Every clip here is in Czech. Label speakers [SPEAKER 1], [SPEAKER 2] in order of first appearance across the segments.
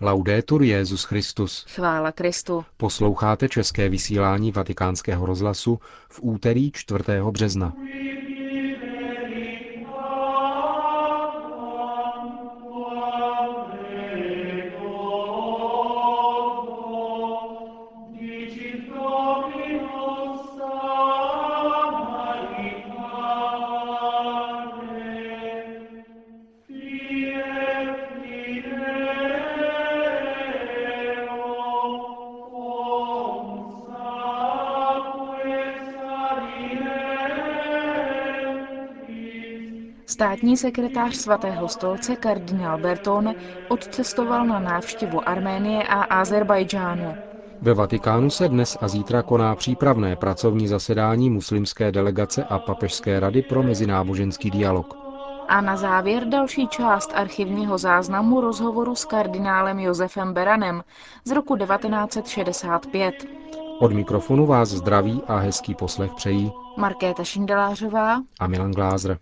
[SPEAKER 1] Laudetur Jezus Christus.
[SPEAKER 2] Chvála Kristu.
[SPEAKER 1] Posloucháte české vysílání Vatikánského rozhlasu v úterý 4. března.
[SPEAKER 2] Státní sekretář svatého stolce kardinál Bertone odcestoval na návštěvu Arménie a Azerbajdžánu.
[SPEAKER 1] Ve Vatikánu se dnes a zítra koná přípravné pracovní zasedání muslimské delegace a papežské rady pro mezináboženský dialog.
[SPEAKER 2] A na závěr další část archivního záznamu rozhovoru s kardinálem Josefem Beranem z roku 1965.
[SPEAKER 1] Od mikrofonu vás zdraví a hezký poslech přejí
[SPEAKER 2] Markéta Šindelářová
[SPEAKER 1] a Milan Glázer.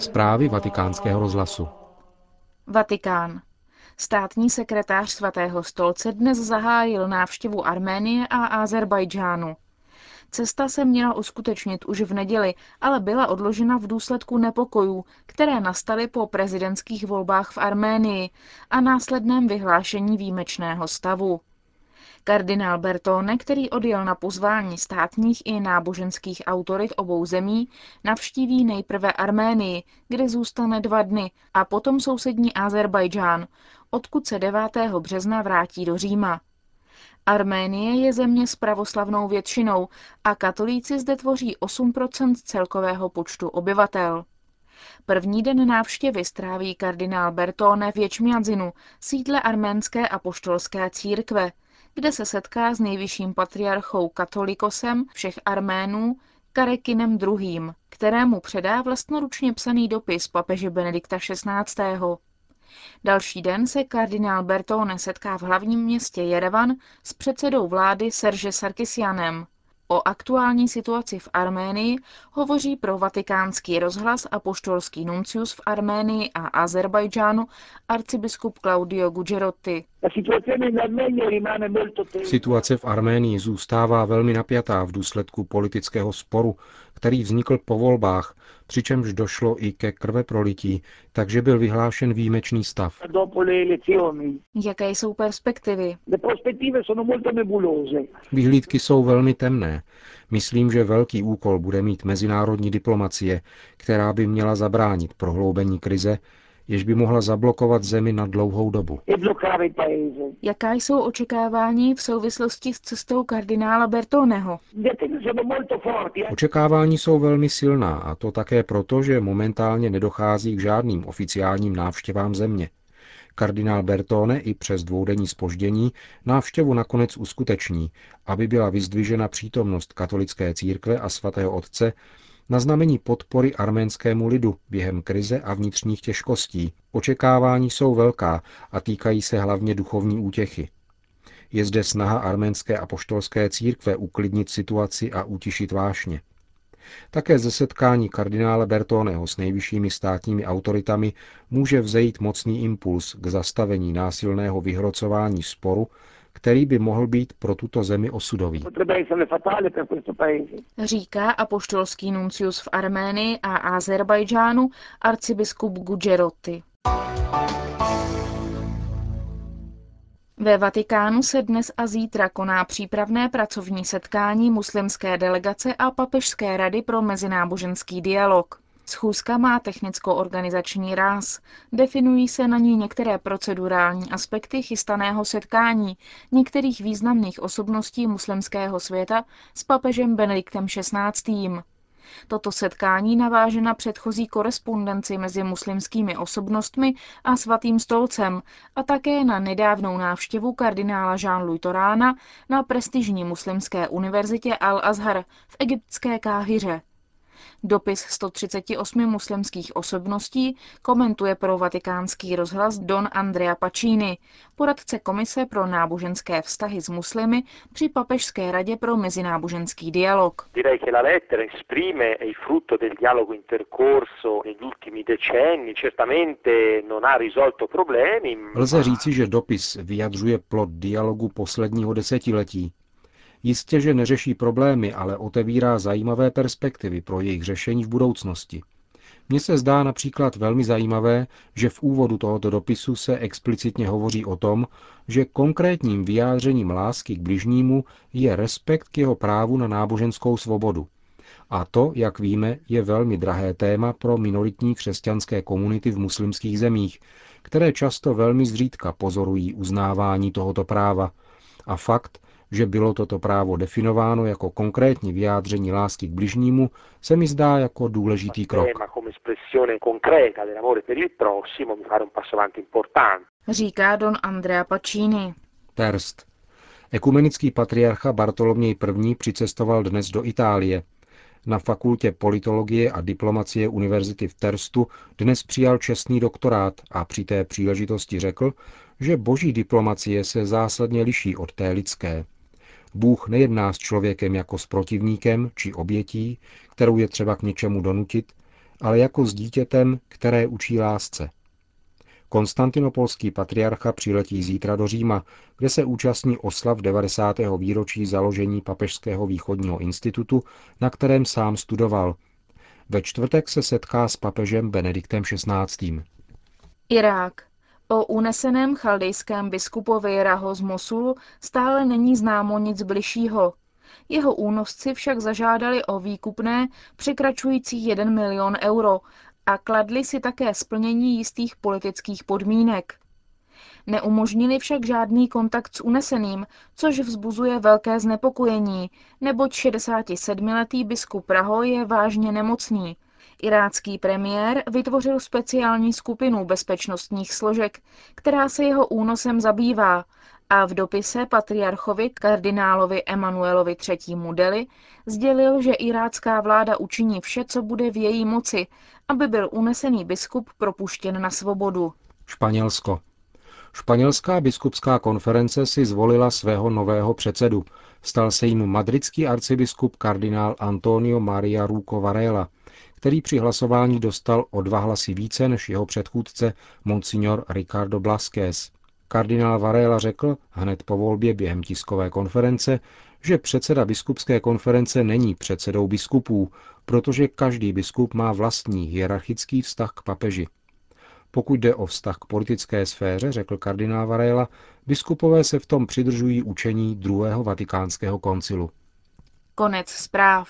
[SPEAKER 1] Zprávy vatikánského rozhlasu.
[SPEAKER 2] Vatikán. Státní sekretář svatého stolce dnes zahájil návštěvu Arménie a Azerbajdžánu. Cesta se měla uskutečnit už v neděli, ale byla odložena v důsledku nepokojů, které nastaly po prezidentských volbách v Arménii a následném vyhlášení výjimečného stavu. Kardinál Bertone, který odjel na pozvání státních i náboženských autorit obou zemí, navštíví nejprve Arménii, kde zůstane dva dny, a potom sousední Azerbajdžán, odkud se 9. března vrátí do Říma. Arménie je země s pravoslavnou většinou a katolíci zde tvoří 8% celkového počtu obyvatel. První den návštěvy stráví kardinál Bertone v Ječmiadzinu, sídle arménské apoštolské církve, kde se setká s nejvyšším patriarchou katolikosem všech Arménů, Karekinem II., kterému předá vlastnoručně psaný dopis papeže Benedikta XVI. Další den se kardinál Bertone setká v hlavním městě Jerevan s předsedou vlády Serge Sarkisianem. O aktuální situaci v Arménii hovoří pro vatikánský rozhlas a poštolský nuncius v Arménii a Azerbajdžánu arcibiskup Claudio Gugerotti.
[SPEAKER 1] Situace v Arménii zůstává velmi napjatá v důsledku politického sporu, který vznikl po volbách, přičemž došlo i ke krveprolití, takže byl vyhlášen výjimečný stav.
[SPEAKER 2] Jaké jsou perspektivy?
[SPEAKER 1] Vyhlídky jsou velmi temné. Myslím, že velký úkol bude mít mezinárodní diplomacie, která by měla zabránit prohloubení krize, jež by mohla zablokovat zemi na dlouhou dobu.
[SPEAKER 2] Jaká jsou očekávání v souvislosti s cestou kardinála Bertoneho?
[SPEAKER 1] Očekávání jsou velmi silná a to také proto, že momentálně nedochází k žádným oficiálním návštěvám země. Kardinál Bertone i přes dvoudenní spoždění návštěvu nakonec uskuteční, aby byla vyzdvižena přítomnost katolické církve a svatého otce na znamení podpory arménskému lidu během krize a vnitřních těžkostí. Očekávání jsou velká a týkají se hlavně duchovní útěchy. Je zde snaha arménské apoštolské církve uklidnit situaci a utišit vášně. Také ze setkání kardinála Bertoneho s nejvyššími státními autoritami může vzejít mocný impuls k zastavení násilného vyhrocování sporu který by mohl být pro tuto zemi osudový.
[SPEAKER 2] Říká apoštolský nuncius v Arménii a Azerbajdžánu arcibiskup Gugerotti. Ve Vatikánu se dnes a zítra koná přípravné pracovní setkání muslimské delegace a papežské rady pro mezináboženský dialog. Schůzka má technicko-organizační ráz. Definují se na ní některé procedurální aspekty chystaného setkání některých významných osobností muslimského světa s papežem Benediktem XVI. Toto setkání naváže na předchozí korespondenci mezi muslimskými osobnostmi a svatým stolcem a také na nedávnou návštěvu kardinála Jean-Louis Torána na prestižní muslimské univerzitě Al-Azhar v egyptské Káhyře. Dopis 138 muslimských osobností komentuje pro vatikánský rozhlas Don Andrea Pacini, poradce Komise pro náboženské vztahy s muslimy při Papežské radě pro mezináboženský dialog.
[SPEAKER 1] Lze říci, že dopis vyjadřuje plod dialogu posledního desetiletí, Jistě, že neřeší problémy, ale otevírá zajímavé perspektivy pro jejich řešení v budoucnosti. Mně se zdá například velmi zajímavé, že v úvodu tohoto dopisu se explicitně hovoří o tom, že konkrétním vyjádřením lásky k bližnímu je respekt k jeho právu na náboženskou svobodu. A to, jak víme, je velmi drahé téma pro minoritní křesťanské komunity v muslimských zemích, které často velmi zřídka pozorují uznávání tohoto práva. A fakt, že bylo toto právo definováno jako konkrétní vyjádření lásky k bližnímu, se mi zdá jako důležitý krok.
[SPEAKER 2] Říká don Andrea Pacini.
[SPEAKER 1] Terst. Ekumenický patriarcha Bartoloměj I. přicestoval dnes do Itálie. Na fakultě politologie a diplomacie Univerzity v Terstu dnes přijal čestný doktorát a při té příležitosti řekl, že boží diplomacie se zásadně liší od té lidské. Bůh nejedná s člověkem jako s protivníkem či obětí, kterou je třeba k něčemu donutit, ale jako s dítětem, které učí lásce. Konstantinopolský patriarcha přiletí zítra do Říma, kde se účastní oslav 90. výročí založení Papežského východního institutu, na kterém sám studoval. Ve čtvrtek se setká s papežem Benediktem XVI.
[SPEAKER 2] Irák. O uneseném chaldejském biskupovi Raho z Mosulu stále není známo nic bližšího. Jeho únosci však zažádali o výkupné překračující 1 milion euro a kladli si také splnění jistých politických podmínek. Neumožnili však žádný kontakt s uneseným, což vzbuzuje velké znepokojení, neboť 67-letý biskup Raho je vážně nemocný Irácký premiér vytvořil speciální skupinu bezpečnostních složek, která se jeho únosem zabývá a v dopise patriarchovi kardinálovi Emanuelovi III. Deli sdělil, že irácká vláda učiní vše, co bude v její moci, aby byl unesený biskup propuštěn na svobodu.
[SPEAKER 1] Španělsko. Španělská biskupská konference si zvolila svého nového předsedu. Stal se jim madridský arcibiskup kardinál Antonio Maria Ruco Varela, který při hlasování dostal o dva hlasy více než jeho předchůdce Monsignor Ricardo Blasquez. Kardinál Varela řekl hned po volbě během tiskové konference, že předseda biskupské konference není předsedou biskupů, protože každý biskup má vlastní hierarchický vztah k papeži. Pokud jde o vztah k politické sféře, řekl kardinál Varela, biskupové se v tom přidržují učení druhého vatikánského koncilu.
[SPEAKER 2] Konec zpráv.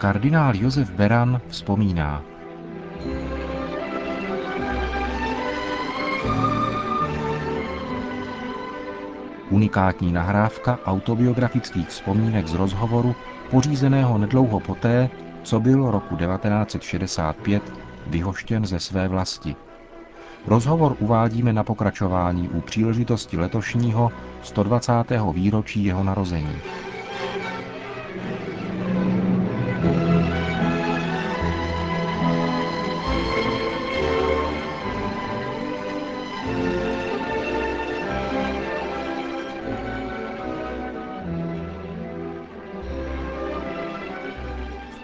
[SPEAKER 1] Kardinál Josef Beran vzpomíná. Unikátní nahrávka autobiografických vzpomínek z rozhovoru, pořízeného nedlouho poté, co byl roku 1965 vyhoštěn ze své vlasti. Rozhovor uvádíme na pokračování u příležitosti letošního 120. výročí jeho narození.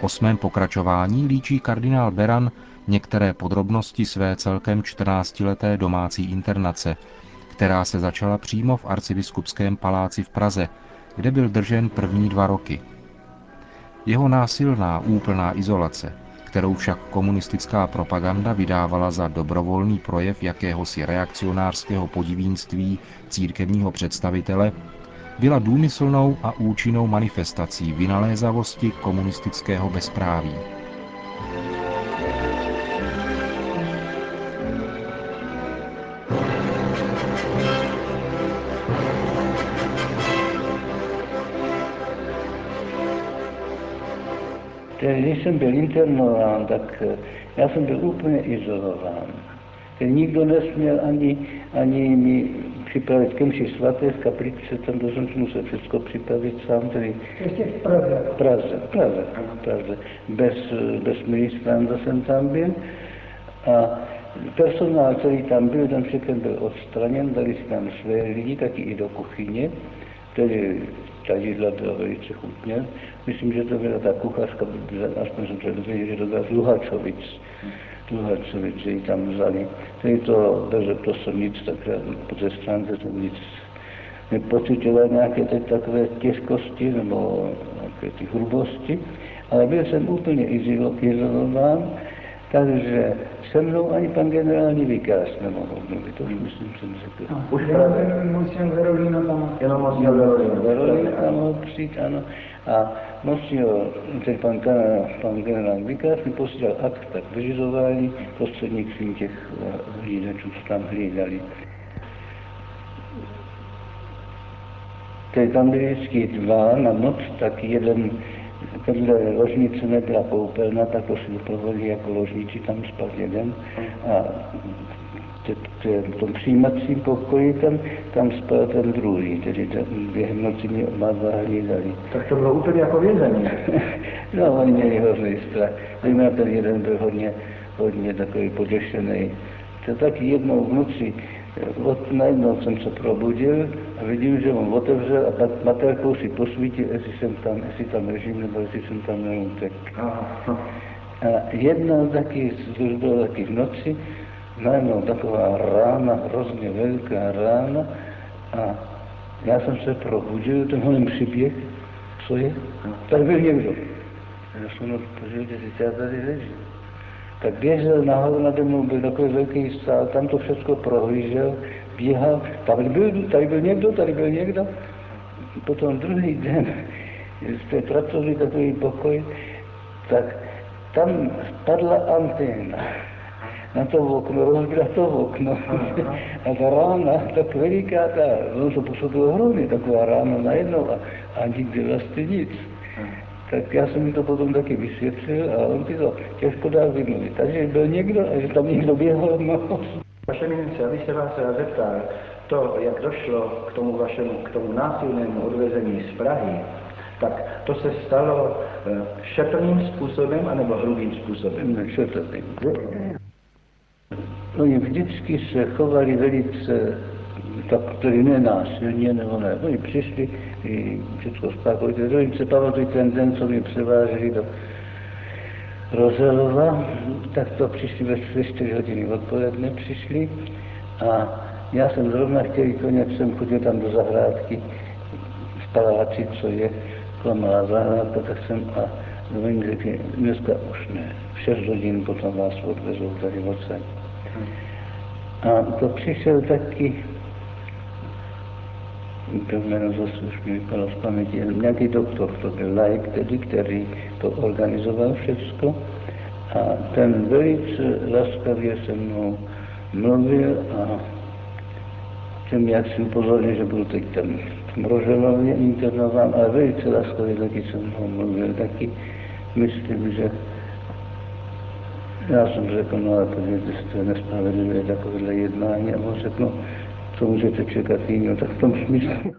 [SPEAKER 1] Osmém pokračování líčí kardinál Beran některé podrobnosti své celkem 14-leté domácí internace, která se začala přímo v arcibiskupském paláci v Praze, kde byl držen první dva roky. Jeho násilná úplná izolace, kterou však komunistická propaganda vydávala za dobrovolný projev jakéhosi reakcionářského podivínství církevního představitele, byla důmyslnou a účinnou manifestací vynalézavosti komunistického bezpráví.
[SPEAKER 3] Když jsem byl internován, tak já jsem byl úplně izolován. Nikdo nesměl ani, ani mi připravit k mši svaté v kapličce, tam to jsem musel všechno připravit sám, tedy
[SPEAKER 4] Ještě v Praze.
[SPEAKER 3] v Praze, v Praze, v Praze. Bez, bez ministranta jsem tam byl a personál, který tam byl, ten všechny byl odstraněn, dali si tam své lidi, taky i do kuchyně, tedy ta jídla byla velice chutně. Myslím, že to byla ta kuchařka, aspoň jsem to dozvěděl, že to byla z Luhačovic. Luhačovic, že ji tam vzali. Tedy to, takže to jsem nic takhle po té stránce jsem nic nepocitoval nějaké teď takové těžkosti nebo nějaké ty hrubosti, ale byl jsem úplně izolo- izolován, takže se mnou ani pan generální vikář nemohl mluvit, to už myslím, jsem řekl.
[SPEAKER 4] Už Praze. Musím Verolino tam.
[SPEAKER 3] Jenom Monsignor Verolino. Verolino tam mohl přijít, ano. A Monsignor, tedy pan, kana- pan generální vikář mi posílal akt tak vyřizování prostřednictvím těch eh, hlídačů, co tam hlídali. Tedy tam byli vždycky dva na noc, tak jeden, vedle ložnice nebyla koupelna, tak to si doprovodili jako ložnici, tam spal jeden. A v tom přijímacím pokoji tam, tam spal ten druhý, tedy ten, během noci mě oba dva hlídali.
[SPEAKER 4] Tak to bylo úplně jako vězení.
[SPEAKER 3] No, oni měli hrozný strach. Zejména ten jeden byl hodně, hodně takový poděšený. To taky jednou v noci, od, najednou jsem se probudil a vidím, že on otevřel a tak materkou si posvítil, jestli jsem tam, jestli tam ležím, nebo jestli jsem tam neutek.
[SPEAKER 4] Aha.
[SPEAKER 3] A jednou taky, což bylo taky v noci, najednou taková rána, hrozně velká rána a já jsem se probudil, ten honem přiběh, co je? Tady byl někdo. Já jsem no, podívejte, si já tady ležím. Tak běžel nahoru nade mnou, byl takový velký sál, tam to všechno prohlížel, běhal, tady byl, tady byl někdo, tady byl někdo. Potom druhý den, jste pracovní takový pokoj, tak tam spadla anténa na to okno, rozbila to okno. A ta rána, tak veliká, ta, ono to působilo hrozně, taková rána najednou a, a nikdy vlastně nic. Tak já jsem mi to potom taky vysvětlil a on si to těžko dá vymluvit. Takže byl někdo, a že tam někdo běhal, no.
[SPEAKER 4] Vaše mince, abych se vás rád zeptal, to, jak došlo k tomu vašemu, k tomu násilnému odvezení z Prahy, tak to se stalo eh, šetrným způsobem anebo hrubým způsobem?
[SPEAKER 3] Ne, teď? Oni vždycky se chovali velice, tak tedy nenásilně, nebo ne. Oni přišli, i spákovali. Oni se pamatují ten den, co mě převáželi do Rozelova, tak to přišli ve ve 4 hodiny odpoledne přišli a já jsem zrovna chtěl konec, jsem chodil tam do zahrádky v paláci, co je kolem zahrádka, tak jsem a oni řekli, dneska už ne, v 6 hodin potom vás odvezou tady odsaď. A to přišel taky, to jméno zase už mi vypadlo z paměti, nějaký doktor, to byl laik tedy, který to organizoval všecko. A ten velice laskavě se mnou mluvil a jsem jak si upozornil, že budu teď tam v Mroženově internován, ale velice laskavě taky se mnou mluvil, taky myslím, že já jsem řekl, no se, to je nespravedlivé takovéhle jednání a on řekl, no, co můžete čekat jiného, tak v tom smyslu.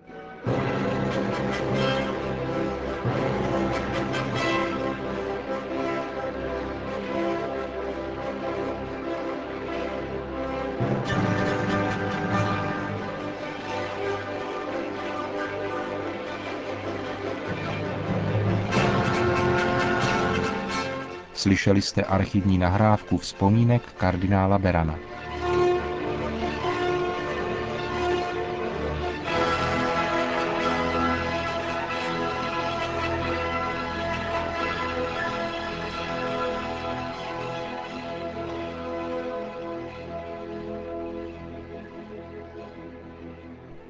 [SPEAKER 1] Slyšeli jste archivní nahrávku vzpomínek kardinála Berana.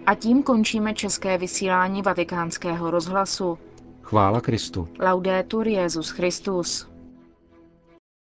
[SPEAKER 2] A tím končíme české vysílání vatikánského rozhlasu.
[SPEAKER 1] Chvála Kristu.
[SPEAKER 2] Laudetur Jezus Christus.